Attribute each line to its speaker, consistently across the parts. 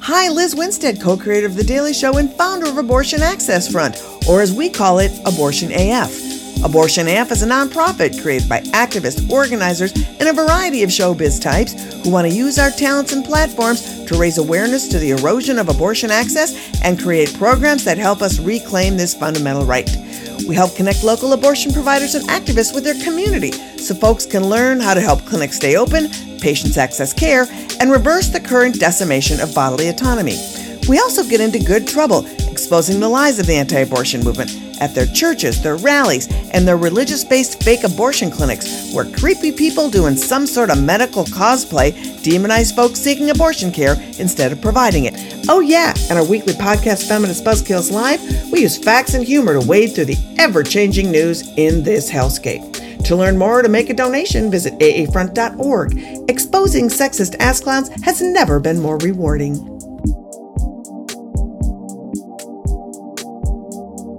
Speaker 1: Hi, Liz Winstead, co creator of The Daily Show and founder of Abortion Access Front, or as we call it, Abortion AF. Abortion AF is a nonprofit created by activists, organizers, and a variety of showbiz types who want to use our talents and platforms to raise awareness to the erosion of abortion access and create programs that help us reclaim this fundamental right. We help connect local abortion providers and activists with their community so folks can learn how to help clinics stay open, patients access care, and reverse the current decimation of bodily autonomy. We also get into good trouble exposing the lies of the anti abortion movement at their churches, their rallies, and their religious based fake abortion clinics, where creepy people doing some sort of medical cosplay demonize folks seeking abortion care instead of providing it. Oh, yeah, and our weekly podcast, Feminist Buzzkills Live, we use facts and humor to wade through the ever changing news in this hellscape. To learn more or to make a donation, visit aafront.org. Exposing sexist ass clowns has never been more rewarding.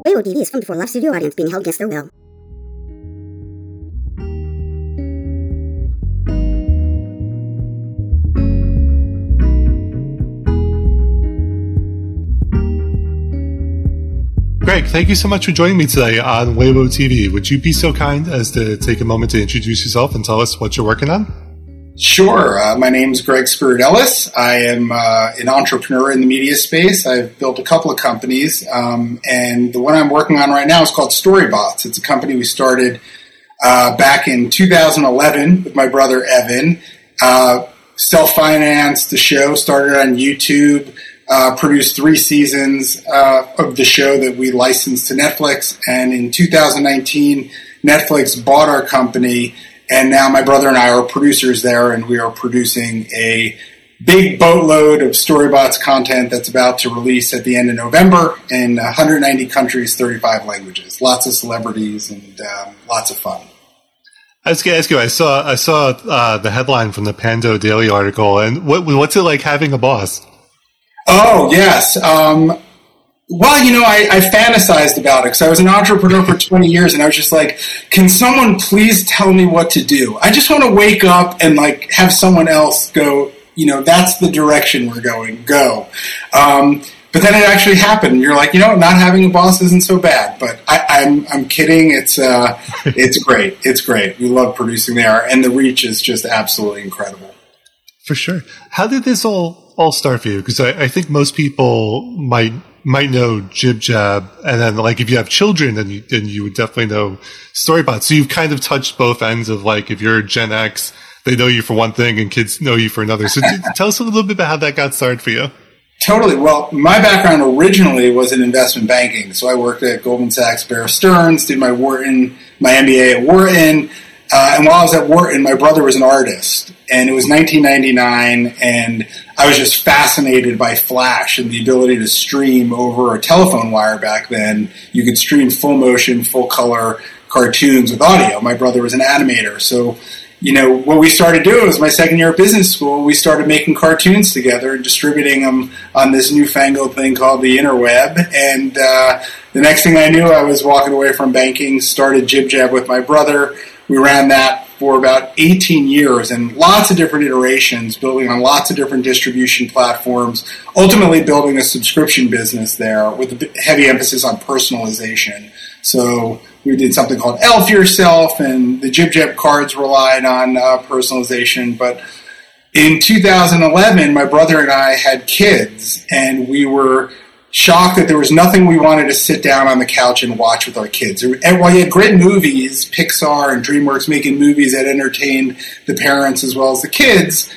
Speaker 2: TV is filmed before live studio audience being held against their will.
Speaker 3: Gregg, thank you so much for joining me today on Weibo TV. Would you be so kind as to take a moment to introduce yourself and tell us what you're working on?
Speaker 4: Sure. Uh, my name is Gregg Spiridellis. I am uh, an entrepreneur in the media space. I've built a couple of companies, um, and the one I'm working on right now is called Storybots. It's a company we started uh, back in 2011 with my brother Evan. Uh, Self financed the show, started on YouTube, uh, produced three seasons uh, of the show that we licensed to Netflix, and in 2019, Netflix bought our company and now my brother and I are producers there, and we are producing a big boatload of Storybots content that's about to release at the end of November in 190 countries, 35 languages. Lots of celebrities and um, lots of fun.
Speaker 3: I was going to ask you. I saw I saw uh, the headline from the Pando Daily article, and what, what's it like having a boss?
Speaker 4: Oh yes, um, well, you know, I, I fantasized about it because I was an entrepreneur for 20 years and I was just like, can someone please tell me what to do? I just want to wake up and like have someone else go, you know, that's the direction we're going, go. Um, but then it actually happened. You're like, you know, not having a boss isn't so bad. But I, am I'm, I'm kidding. It's uh, it's great. It's great. We love producing there, and the reach is just absolutely incredible.
Speaker 3: For sure. How did this all all start for you? Because I, I think most people might might know JibJab, and then like if you have children, then you then you would definitely know Storybot. So you've kind of touched both ends of like if you're a Gen X, they know you for one thing, and kids know you for another. So tell us a little bit about how that got started for you.
Speaker 4: Totally. Well, my background originally was in investment banking, so I worked at Goldman Sachs, Bear Stearns, did my Wharton, my MBA at Wharton. Uh, and while I was at Wharton, my brother was an artist, and it was 1999, and I was just fascinated by Flash and the ability to stream over a telephone wire back then. You could stream full motion, full color cartoons with audio. My brother was an animator, so you know what we started doing was my second year of business school. We started making cartoons together and distributing them on this newfangled thing called the interweb. And uh, the next thing I knew, I was walking away from banking, started JibJab with my brother we ran that for about 18 years and lots of different iterations, building on lots of different distribution platforms, ultimately building a subscription business there with a heavy emphasis on personalization. So we did something called Elf Yourself, and the JibJab cards relied on uh, personalization. But in 2011, my brother and I had kids, and we were shocked that there was nothing we wanted to sit down on the couch and watch with our kids. And while you had great movies, Pixar and DreamWorks making movies that entertained the parents as well as the kids,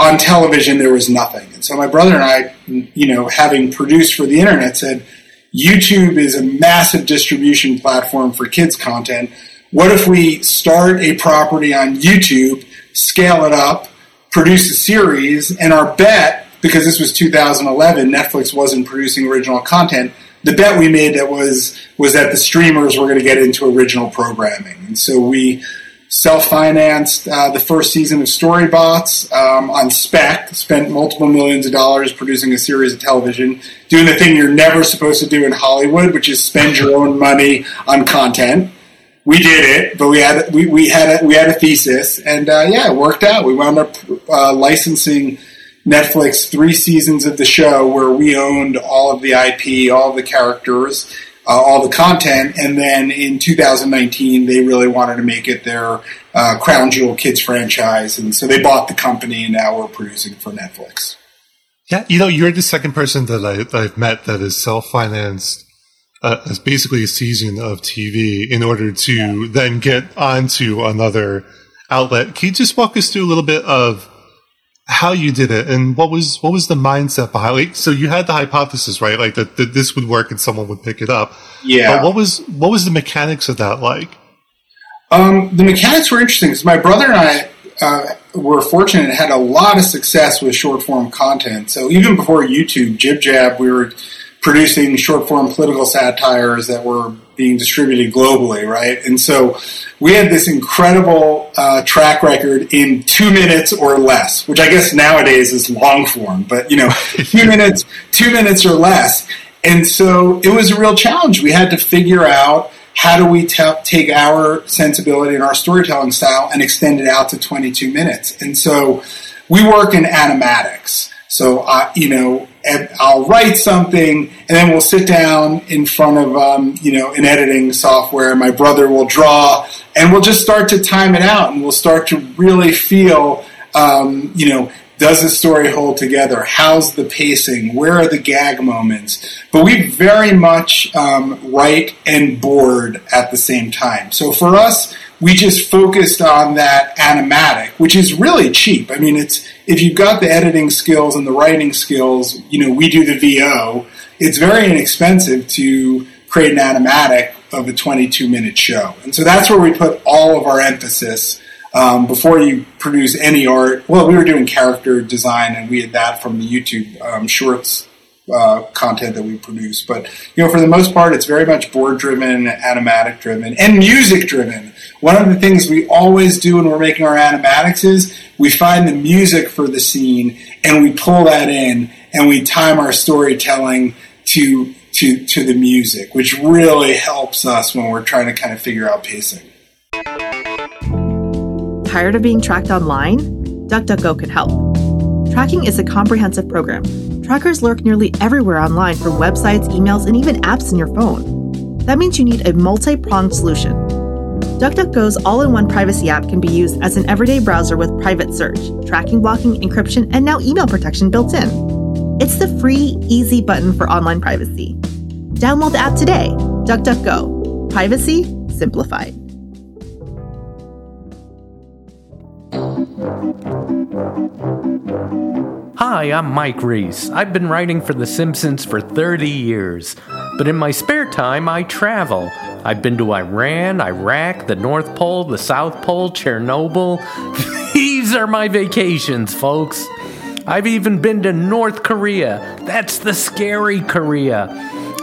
Speaker 4: on television there was nothing. And so my brother and I, you know, having produced for the internet, said YouTube is a massive distribution platform for kids content. What if we start a property on YouTube, scale it up, produce a series, and our bet because this was 2011, Netflix wasn't producing original content. The bet we made that was was that the streamers were going to get into original programming, and so we self-financed uh, the first season of Storybots um, on spec. Spent multiple millions of dollars producing a series of television, doing the thing you're never supposed to do in Hollywood, which is spend your own money on content. We did it, but we had we, we had a, we had a thesis, and uh, yeah, it worked out. We wound up uh, licensing Netflix three seasons of the show where we owned all of the IP, all of the characters, uh, all the content, and then in 2019 they really wanted to make it their uh, crown jewel kids franchise, and so they bought the company, and now we're producing for Netflix.
Speaker 3: Yeah, you know, you're the second person that, I, that I've met that is self financed uh, as basically a season of TV in order to yeah. then get onto another outlet. Can you just walk us through a little bit of how you did it and what was what was the mindset behind it? So you had the hypothesis, right? Like that, that this would work and someone would pick it up.
Speaker 4: Yeah.
Speaker 3: But what was what was the mechanics of that like?
Speaker 4: Um, the mechanics were interesting because my brother and I uh, were fortunate and had a lot of success with short form content. So even before YouTube, JibJab, we were producing short form political satires that were being distributed globally, right? And so we had this incredible uh, track record in two minutes or less, which I guess nowadays is long form, but you know, two minutes, two minutes or less. And so it was a real challenge. We had to figure out how do we t- take our sensibility and our storytelling style and extend it out to 22 minutes? And so we work in animatics. So, I, you know, I'll write something and then we'll sit down in front of, um, you know, an editing software. My brother will draw and we'll just start to time it out and we'll start to really feel, um, you know, does the story hold together? How's the pacing? Where are the gag moments? But we very much um, write and board at the same time. So for us, we just focused on that animatic, which is really cheap. I mean, it's if you've got the editing skills and the writing skills, you know, we do the VO. It's very inexpensive to create an animatic of a 22 minute show. And so that's where we put all of our emphasis um, before you produce any art. Well, we were doing character design, and we had that from the YouTube um, Shorts uh, content that we produce. But you know, for the most part, it's very much board driven, animatic driven, and music driven. One of the things we always do when we're making our animatics is we find the music for the scene and we pull that in and we time our storytelling to to to the music, which really helps us when we're trying to kind of figure out pacing.
Speaker 5: Tired of being tracked online? DuckDuckGo can help. Tracking is a comprehensive program. Trackers lurk nearly everywhere online from websites, emails, and even apps in your phone. That means you need a multi pronged solution. DuckDuckGo's all in one privacy app can be used as an everyday browser with private search, tracking, blocking, encryption, and now email protection built in. It's the free, easy button for online privacy. Download the app today. DuckDuckGo. Privacy simplified.
Speaker 6: Hi, I'm Mike Reiss. I've been writing for The Simpsons for 30 years. But in my spare time, I travel. I've been to Iran, Iraq, the North Pole, the South Pole, Chernobyl. These are my vacations, folks. I've even been to North Korea. That's the scary Korea.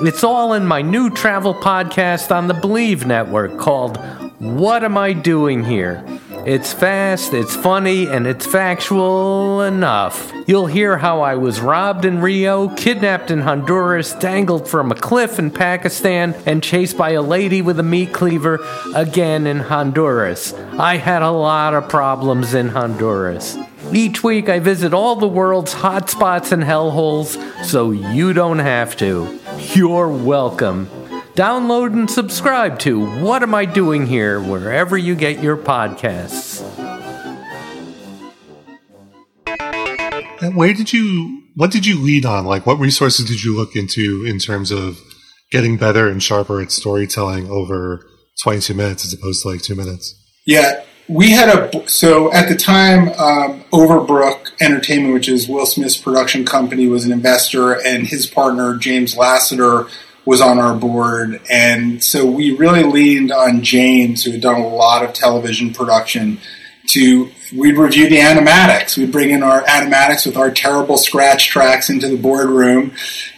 Speaker 6: It's all in my new travel podcast on the Believe Network called What Am I Doing Here? It's fast, it's funny, and it's factual enough. You'll hear how I was robbed in Rio, kidnapped in Honduras, dangled from a cliff in Pakistan, and chased by a lady with a meat cleaver again in Honduras. I had a lot of problems in Honduras. Each week, I visit all the world's hotspots and hellholes so you don't have to. You're welcome. Download and subscribe to What Am I Doing Here wherever you get your podcasts.
Speaker 3: And where did you, what did you lead on? Like, what resources did you look into in terms of getting better and sharper at storytelling over 22 minutes as opposed to like two minutes?
Speaker 4: Yeah, we had a so at the time um, overbrook entertainment which is will smith's production company was an investor and his partner james Lassiter was on our board. And so we really leaned on James, who had done a lot of television production, to we'd review the animatics. We'd bring in our animatics with our terrible scratch tracks into the boardroom,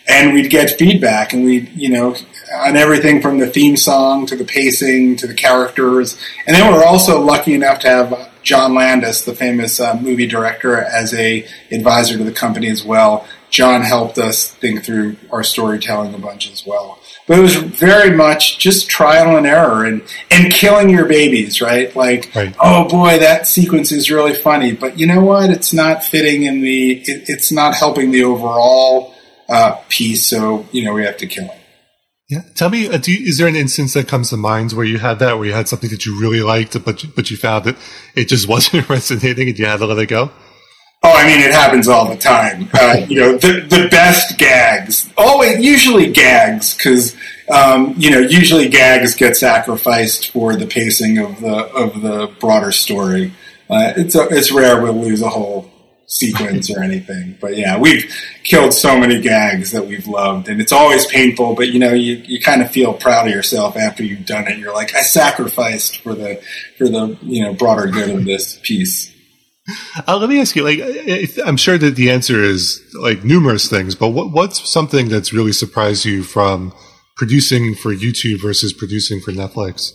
Speaker 4: and we'd get feedback. And we'd you know, on everything from the theme song to the pacing to the characters. And then we're also lucky enough to have John Landis, the famous uh, movie director, as a advisor to the company as well John helped us think through our storytelling a bunch as well. But it was very much just trial and error and, and killing your babies, right? Like,
Speaker 3: Right.
Speaker 4: oh boy, that sequence is really funny, but you know what? It's not fitting in the, it, it's not helping the overall uh, piece, so, you know, we have to kill it.
Speaker 3: Yeah. Tell me, uh, do you, is there an instance that comes to mind where you had that, where you had something that you really liked, but you, but you found that it just wasn't resonating and you had to let it go?
Speaker 4: Oh, I mean, it happens all the time. Uh, you know, the the best gags, always usually gags, because um, you know, usually gags get sacrificed for the pacing of the of the broader story. Uh, it's a, it's rare we'll lose a whole sequence or anything, but yeah, we've killed so many gags that we've loved, and it's always painful. But you know, you, you kind of feel proud of yourself after you've done it. You're like, I sacrificed for the for the you know broader good of this piece.
Speaker 3: Uh, let me ask you, like, I'm sure that the answer is like numerous things, but what, what's something that's really surprised you from producing for YouTube versus producing for Netflix?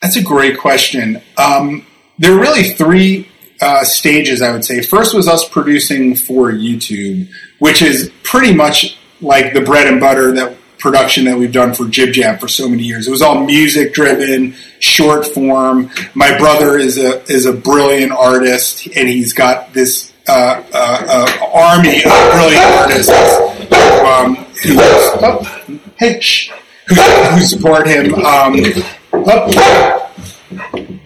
Speaker 4: That's a great question. Um, there are really three uh, stages, I would say. First was us producing for YouTube, which is pretty much like the bread and butter that production that we've done for JibJab for so many years. It was all music driven, short form. My brother is a is a brilliant artist, and he's got this uh, uh, uh, army of brilliant artists who, um, who, oh, hey, shh, who, who support him. Um, oh,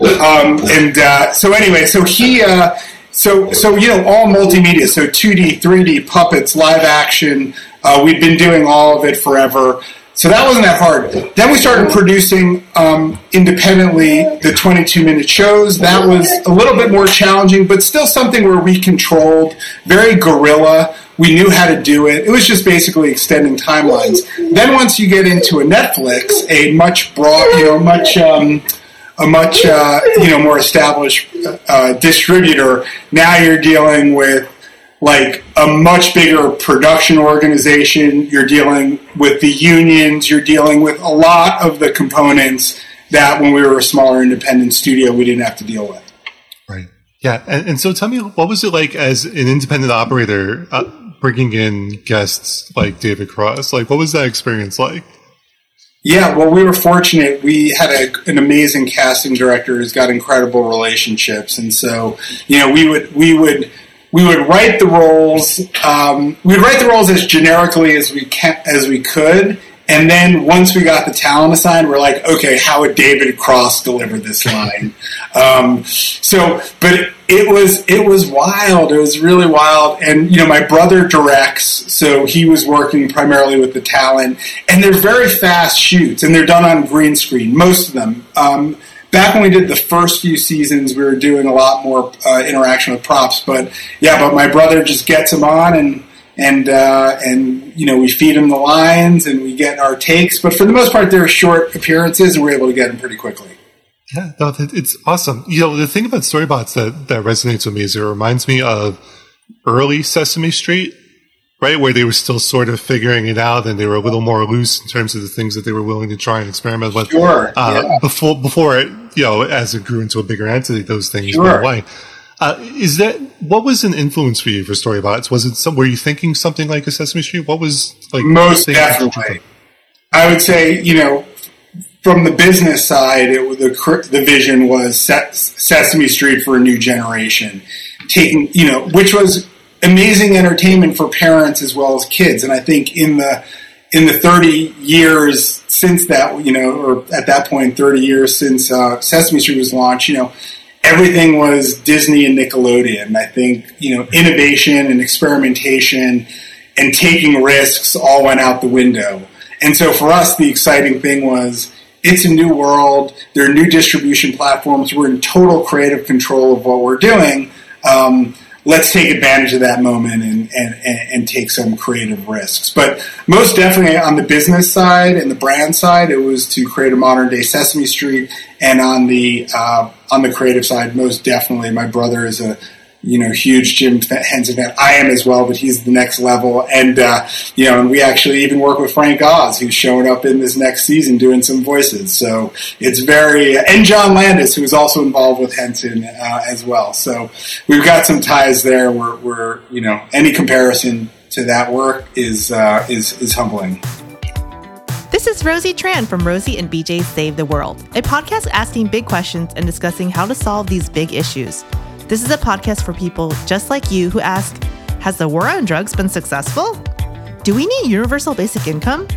Speaker 4: um, and uh, so anyway, so he, uh, so so you know, all multimedia, so two D, three D, puppets, live action. Uh, we've been doing all of it forever. So that wasn't that hard. Then we started producing um, independently the 22 minute shows. That was a little bit more challenging, but still something where we controlled, very guerrilla. We knew how to do it. It was just basically extending timelines. Then once you get into a Netflix, a much broad, you know, much um, a much uh, you know more established uh, distributor. Now you're dealing with like a much bigger production organization. You're dealing with the unions. You're dealing with a lot of the components that when we were a smaller independent studio we didn't have to deal with.
Speaker 3: Right. Yeah. And, and so tell me, what was it like as an independent operator uh, bringing in guests like David Cross? Like, what was that experience like?
Speaker 4: Yeah, well, we were fortunate. We had a, an amazing casting director who's got incredible relationships, and so you know, we would we would we would write the roles. Um, we'd write the roles as generically as we can, as we could, and then once we got the talent assigned, we're like, okay, how would David Cross deliver this line? um, so, but it, was it was wild. It was really wild. And you know, my brother directs, so he was working primarily with the talent. And they're very fast shoots, and they're done on green screen. Most of them. Um, back when we did the first few seasons, we were doing a lot more uh, interaction with props. But yeah, but my brother just gets them on and and uh, and you know we feed him the lines and we get our takes. But for the most part, they're short appearances, and we're able to get them pretty quickly.
Speaker 3: Yeah, no, it's awesome. You know, the thing about Storybots that, that resonates with me is it reminds me of early Sesame Street, right? Where they were still sort of figuring it out and they were a little more loose in terms of the things that they were willing to try and experiment with.
Speaker 4: Sure.
Speaker 3: Uh,
Speaker 4: yeah.
Speaker 3: Before, before it, you know, as it grew into a bigger entity, those things
Speaker 4: Sure.
Speaker 3: went away. Uh, is that what was an influence for you for Storybots? Was it some? Were you thinking something like a Sesame Street? What was like
Speaker 4: Most
Speaker 3: the thing that you
Speaker 4: definitely. I would say, you know, from the business side, it, was- the the vision was Sesame Street for a new generation, taking you know, which was amazing entertainment for parents as well as kids. And I think in the in the 30 years since that, you know, or at that point, 30 years since uh, Sesame Street was launched, you know, everything was Disney and Nickelodeon. I think you know, innovation and experimentation and taking risks all went out the window. And so for us, the exciting thing was it's a new world. There are new distribution platforms. We're in total creative control of what we're doing. Um, let's take advantage of that moment and, and, and, take some creative risks. But most definitely on the business side and the brand side, it was to create a modern day Sesame Street. And on the uh, on the creative side, most definitely, my brother is a you know, huge Jim Henson fan. I am as well, but he's the next level. And, uh, you know, and we actually even work with Frank Oz, who's showing up in this next season doing some voices. So it's very, and John Landis, who's also involved with Henson uh, as well. So we've got some ties there where, where, you know, any comparison to that work is uh, is is humbling.
Speaker 5: This is Rosie Tran from Rosie and BJ Save the World, a podcast asking big questions and discussing how to solve these big issues. This is a podcast for people just like you who ask Has the war on drugs been successful? Do we need universal basic income?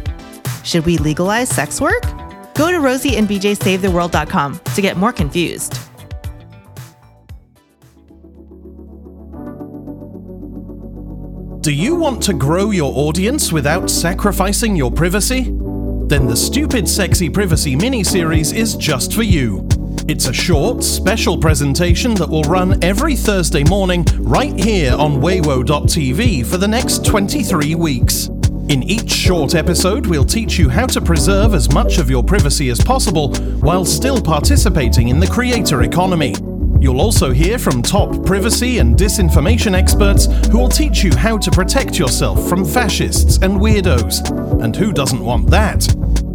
Speaker 5: Should we legalize sex work? Go to rosieandbjsavetheworld.com to get more confused.
Speaker 7: Do you want to grow your audience without sacrificing your privacy? Then the Stupid Sexy Privacy mini-series is just for you. It's a short, special presentation that will run every Thursday morning right here on Weiwo.tv for the next 23 weeks. In each short episode, we'll teach you how to preserve as much of your privacy as possible while still participating in the creator economy. You'll also hear from top privacy and disinformation experts who will teach you how to protect yourself from fascists and weirdos. And who doesn't want that?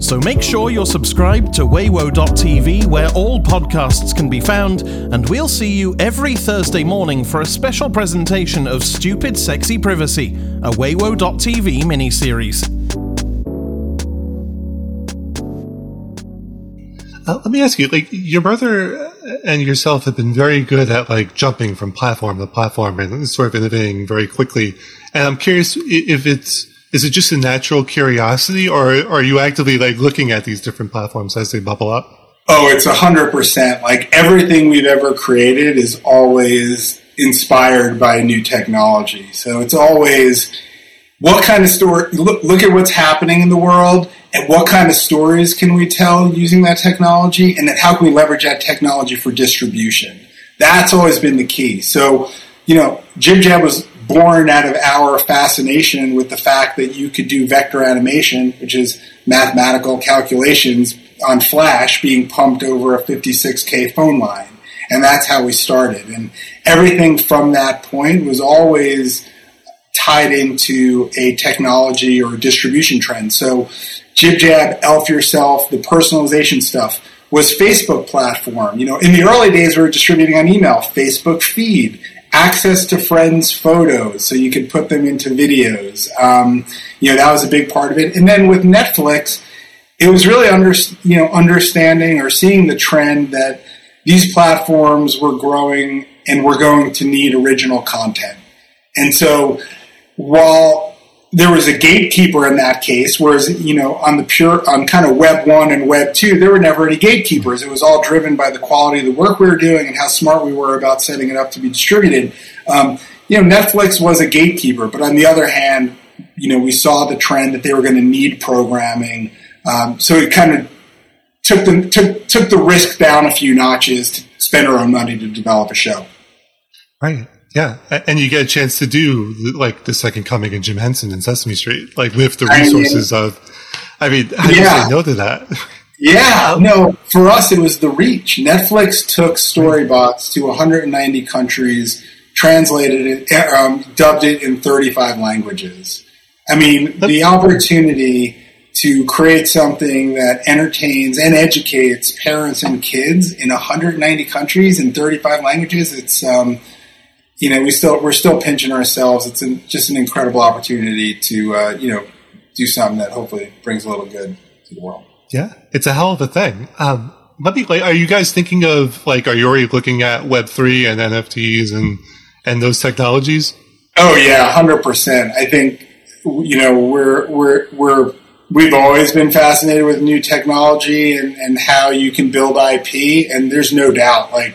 Speaker 7: So make sure you're subscribed to Weiwo.tv where all podcasts can be found, and we'll see you every Thursday morning for a special presentation of Stupid Sexy Privacy, a Weiwo.tv miniseries.
Speaker 3: Uh, let me ask you, like, your brother and yourself have been very good at like jumping from platform to platform and sort of innovating very quickly. And I'm curious if it's is it just a natural curiosity, or are you actively like looking at these different platforms as they bubble up?
Speaker 4: Oh, it's a hundred percent. Like everything we've ever created is always inspired by new technology. So it's always what kind of story look, look at what's happening in the world and what kind of stories can we tell using that technology and then how can we leverage that technology for distribution that's always been the key so you know JibJab was born out of our fascination with the fact that you could do vector animation which is mathematical calculations on flash being pumped over a 56k phone line and that's how we started and everything from that point was always tied into a technology or a distribution trend. So JibJab, Elf Yourself, the personalization stuff was Facebook platform. You know, in the early days we were distributing on email, Facebook feed, access to friends' photos so you could put them into videos. Um, you know, that was a big part of it. And then with Netflix, it was really under, you know, understanding or seeing the trend that these platforms were growing and we're going to need original content. And so while there was a gatekeeper in that case, whereas you know on the pure on kind of Web one and Web two, there were never any gatekeepers. It was all driven by the quality of the work we were doing and how smart we were about setting it up to be distributed. Um, you know, Netflix was a gatekeeper, but on the other hand, you know, we saw the trend that they were going to need programming, um, so it kind of took the took took the risk down a few notches to spend our own money to develop a show.
Speaker 3: Right. Yeah, and you get a chance to do like the second coming of Jim Henson in Sesame Street, like with the resources I mean, of. I mean, how do yeah. you say no to that?
Speaker 4: Yeah, no. For us, it was the reach. Netflix took Storybots to 190 countries, translated it, um, dubbed it in 35 languages. I mean, the opportunity to create something that entertains and educates parents and kids in 190 countries in 35 languages. It's um, you know, we still we're still pinching ourselves. It's an, just an incredible opportunity to uh, you know do something that hopefully brings a little good to the world.
Speaker 3: Yeah, it's a hell of a thing. Um, let me. Like, are you guys thinking of like? Are you already looking at Web three and NFTs and and those technologies?
Speaker 4: Oh yeah, hundred percent. I think you know we're we're we're we've always been fascinated with new technology and, and how you can build IP, and there's no doubt like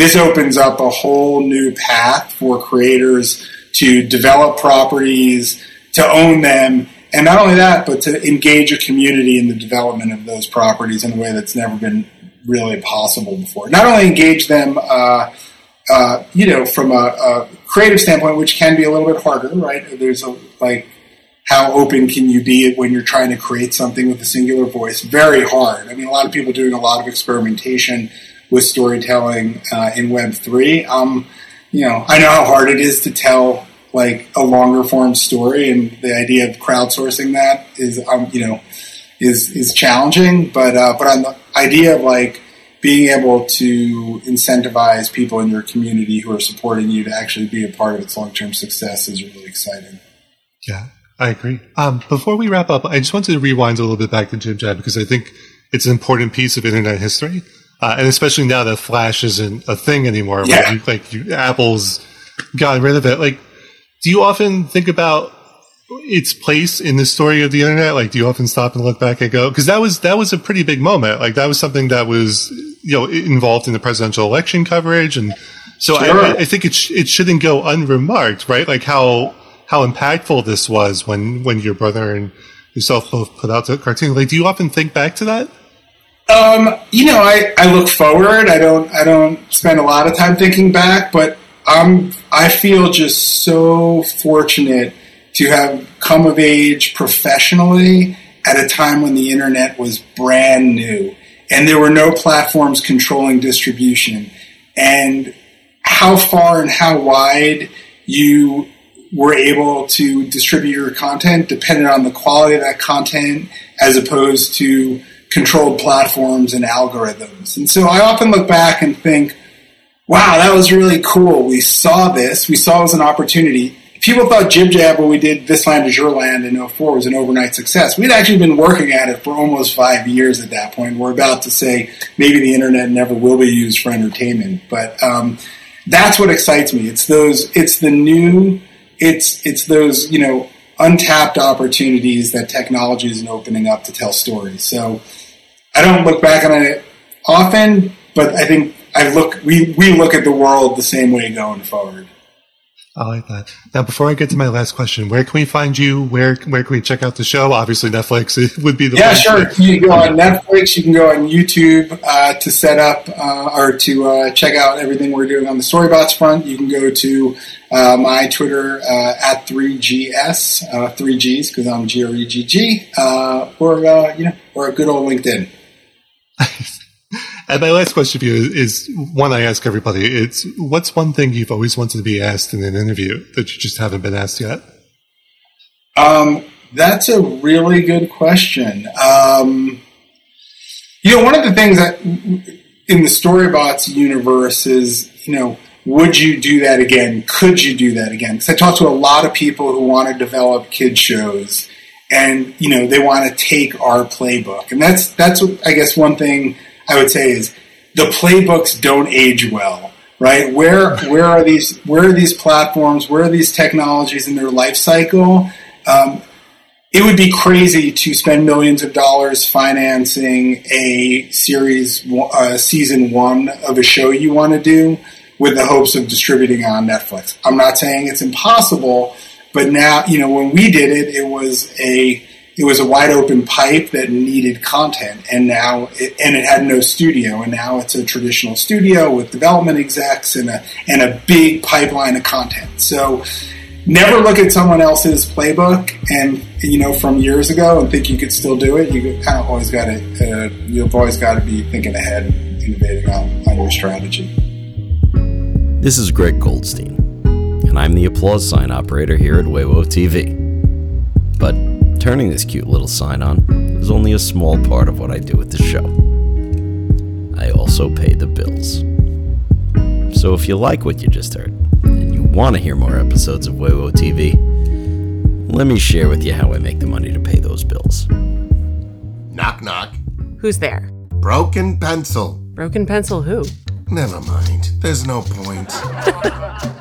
Speaker 4: this opens up a whole new path for creators to develop properties, to own them, and not only that, but to engage a community in the development of those properties in a way that's never been really possible before. Not only engage them, uh, uh, you know, from a, a, creative standpoint, which can be a little bit harder, right? There's a like, how open can you be when you're trying to create something with a singular voice? Very hard. I mean, a lot of people doing a lot of experimentation with storytelling uh, in Web three. Um, you know, I know how hard it is to tell like a longer form story, and the idea of crowdsourcing that is, um, you know, is is challenging. But uh, but on the idea of like being able to incentivize people in your community who are supporting you to actually be a part of its long term success is really exciting.
Speaker 3: Yeah, I agree. Um, before we wrap up, I just wanted to rewind a little bit back to JibJab because I think it's an important piece of internet history. Uh, and especially now that Flash isn't a thing anymore,
Speaker 4: Yeah.
Speaker 3: you, like you, Apple's gotten rid of it. Like, do you often think about its place in the story of the internet? Like, do you often stop and look back and go, because that was that was a pretty big moment. Like, that was something that was you know involved in the presidential election coverage, and so
Speaker 4: Sure.
Speaker 3: I, I think it sh- it shouldn't go unremarked, right? Like how how impactful this was when when your brother and yourself both put out the cartoon. Like, do you often think back to that?
Speaker 4: Um, you know, I, I look forward. I don't I don't spend a lot of time thinking back, but I'm I feel just so fortunate to have come of age professionally at a time when the internet was brand new and there were no platforms controlling distribution and how far and how wide you were able to distribute your content depended on the quality of that content as opposed to controlled platforms and algorithms. And so I often look back and think, wow, that was really cool. We saw this. We saw it as an opportunity. People thought JibJab when we did This Land is Your Land in 04 was an overnight success. We'd actually been working at it for almost five years at that point. We're about to say maybe the internet never will be used for entertainment. But um, that's what excites me. It's those, it's the new, it's, it's those, you know, untapped opportunities that technology is opening up to tell stories. So I don't look back on it often, but I think I look we, we look at the world the same way going forward.
Speaker 3: I like that. Now, before I get to my last question, where can we find you? Where where can we check out the show? Obviously, Netflix would be the
Speaker 4: Yeah, sure.
Speaker 3: to-
Speaker 4: You can go on Netflix. You can go on YouTube uh, to set up uh, or to uh, check out everything we're doing on the Storybots front. You can go to uh, my Twitter uh, at 3GS, uh, 3Gs because I'm G R E G G, uh, or uh, you know, or a good old LinkedIn.
Speaker 3: And my last question for you is, is one I ask everybody. It's what's one thing you've always wanted to be asked in an interview that you just haven't been asked yet?
Speaker 4: Um, that's a really good question. Um, you know, one of the things that in the Storybots universe is, you know, would you do that again? Could you do that again? Because I talk to a lot of people who want to develop kid shows, and you know, they want to take our playbook, and that's that's I guess one thing I would say is the playbooks don't age well, right? Where where are these where are these platforms? Where are these technologies in their life cycle? Um, it would be crazy to spend millions of dollars financing a series, uh, season one of a show you want to do with the hopes of distributing on Netflix. I'm not saying it's impossible, but now, you know, when we did it, it was a, it was a wide open pipe that needed content and now it, and it had no studio and now it's a traditional studio with development execs and a and a big pipeline of content so never look at someone else's playbook and you know from years ago and think you could still do it. You kind of always got to uh, you've always got to be thinking ahead, and innovating on, on your strategy.
Speaker 8: This is Greg Goldstein, and I'm the applause sign operator here at Weiwo TV. But turning this cute little sign on is only a small part of what I do with the show. I also pay the bills. So if you like what you just heard, and you want to hear more episodes of Weiwo TV, let me share with you how I make the money to pay those bills.
Speaker 9: Knock knock.
Speaker 10: Who's there?
Speaker 9: Broken pencil.
Speaker 10: Broken pencil who?
Speaker 9: Never mind. There's no point.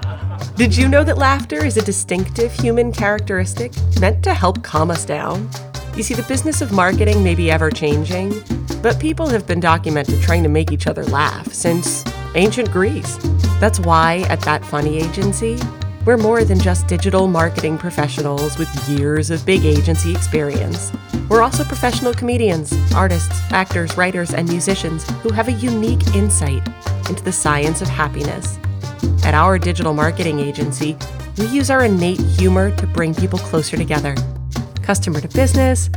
Speaker 10: Did you know that laughter is a distinctive human characteristic meant to help calm us down? You see, the business of marketing may be ever changing, but people have been documented trying to make each other laugh since ancient Greece. That's why at That Funny Agency, we're more than just digital marketing professionals with years of big agency experience. We're also professional comedians, artists, actors, writers, and musicians who have a unique insight into the science of happiness. At our digital marketing agency, we use our innate humor to bring people closer together customer to business,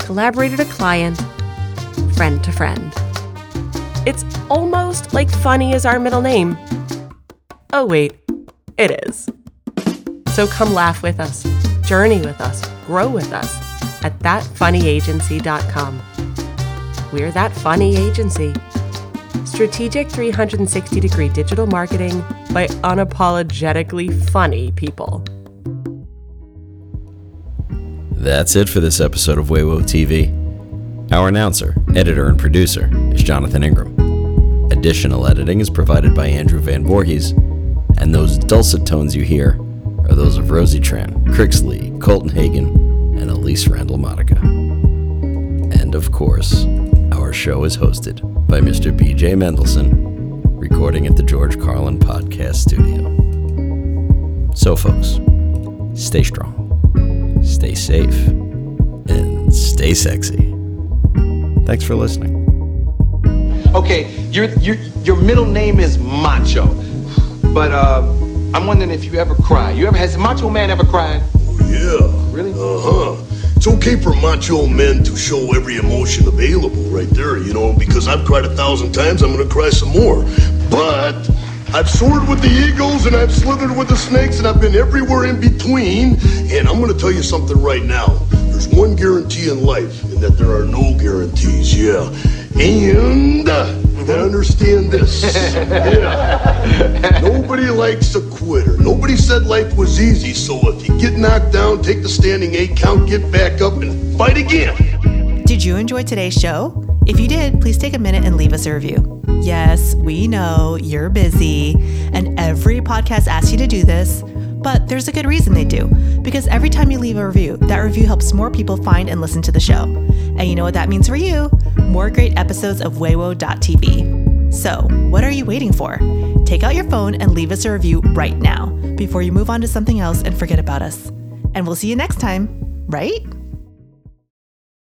Speaker 10: collaborator to client, friend to friend. It's almost like funny is our middle name. Oh, wait, it is. So come laugh with us, journey with us, grow with us at thatfunnyagency.com. We're That Funny Agency. Strategic 360 degree digital marketing by unapologetically funny people.
Speaker 8: That's it for this episode of Weiwo TV. Our announcer, editor, and producer is Jonathan Ingram. Additional editing is provided by Andrew Van Voorhees, and those dulcet tones you hear are those of Rosie Tran, Crixley, Colton Hagen, and Elise Randall Monica. And of course, our show is hosted by Mr. BJ Mendelson, recording at the George Carlin Podcast Studio. So, folks, stay strong, stay safe, and stay sexy. Thanks for listening.
Speaker 11: Okay, your your your middle name is Macho, but uh, I'm wondering if you ever cry. You ever has Macho Man ever cried?
Speaker 12: Yeah.
Speaker 11: Really?
Speaker 12: Uh huh. It's okay for macho men to show every emotion available right there, you know, because I've cried a thousand times, I'm gonna cry some more. But I've soared with the eagles and I've slithered with the snakes and I've been everywhere in between. And I'm gonna tell you something right now. There's one guarantee in life, and that there are no guarantees, yeah. And uh, understand this. yeah. Nobody likes a quitter. Nobody said life was easy, so if you get knocked down, take the standing eight count, get back up, and fight again.
Speaker 5: Did you enjoy today's show? If you did, please take a minute and leave us a review. Yes, we know you're busy, and every podcast asks you to do this, but there's a good reason they do. Because every time you leave a review, that review helps more people find and listen to the show. And you know what that means for you? More great episodes of Weiwo.tv. So, what are you waiting for? Take out your phone and leave us a review right now before you move on to something else and forget about us. And we'll see you next time, right?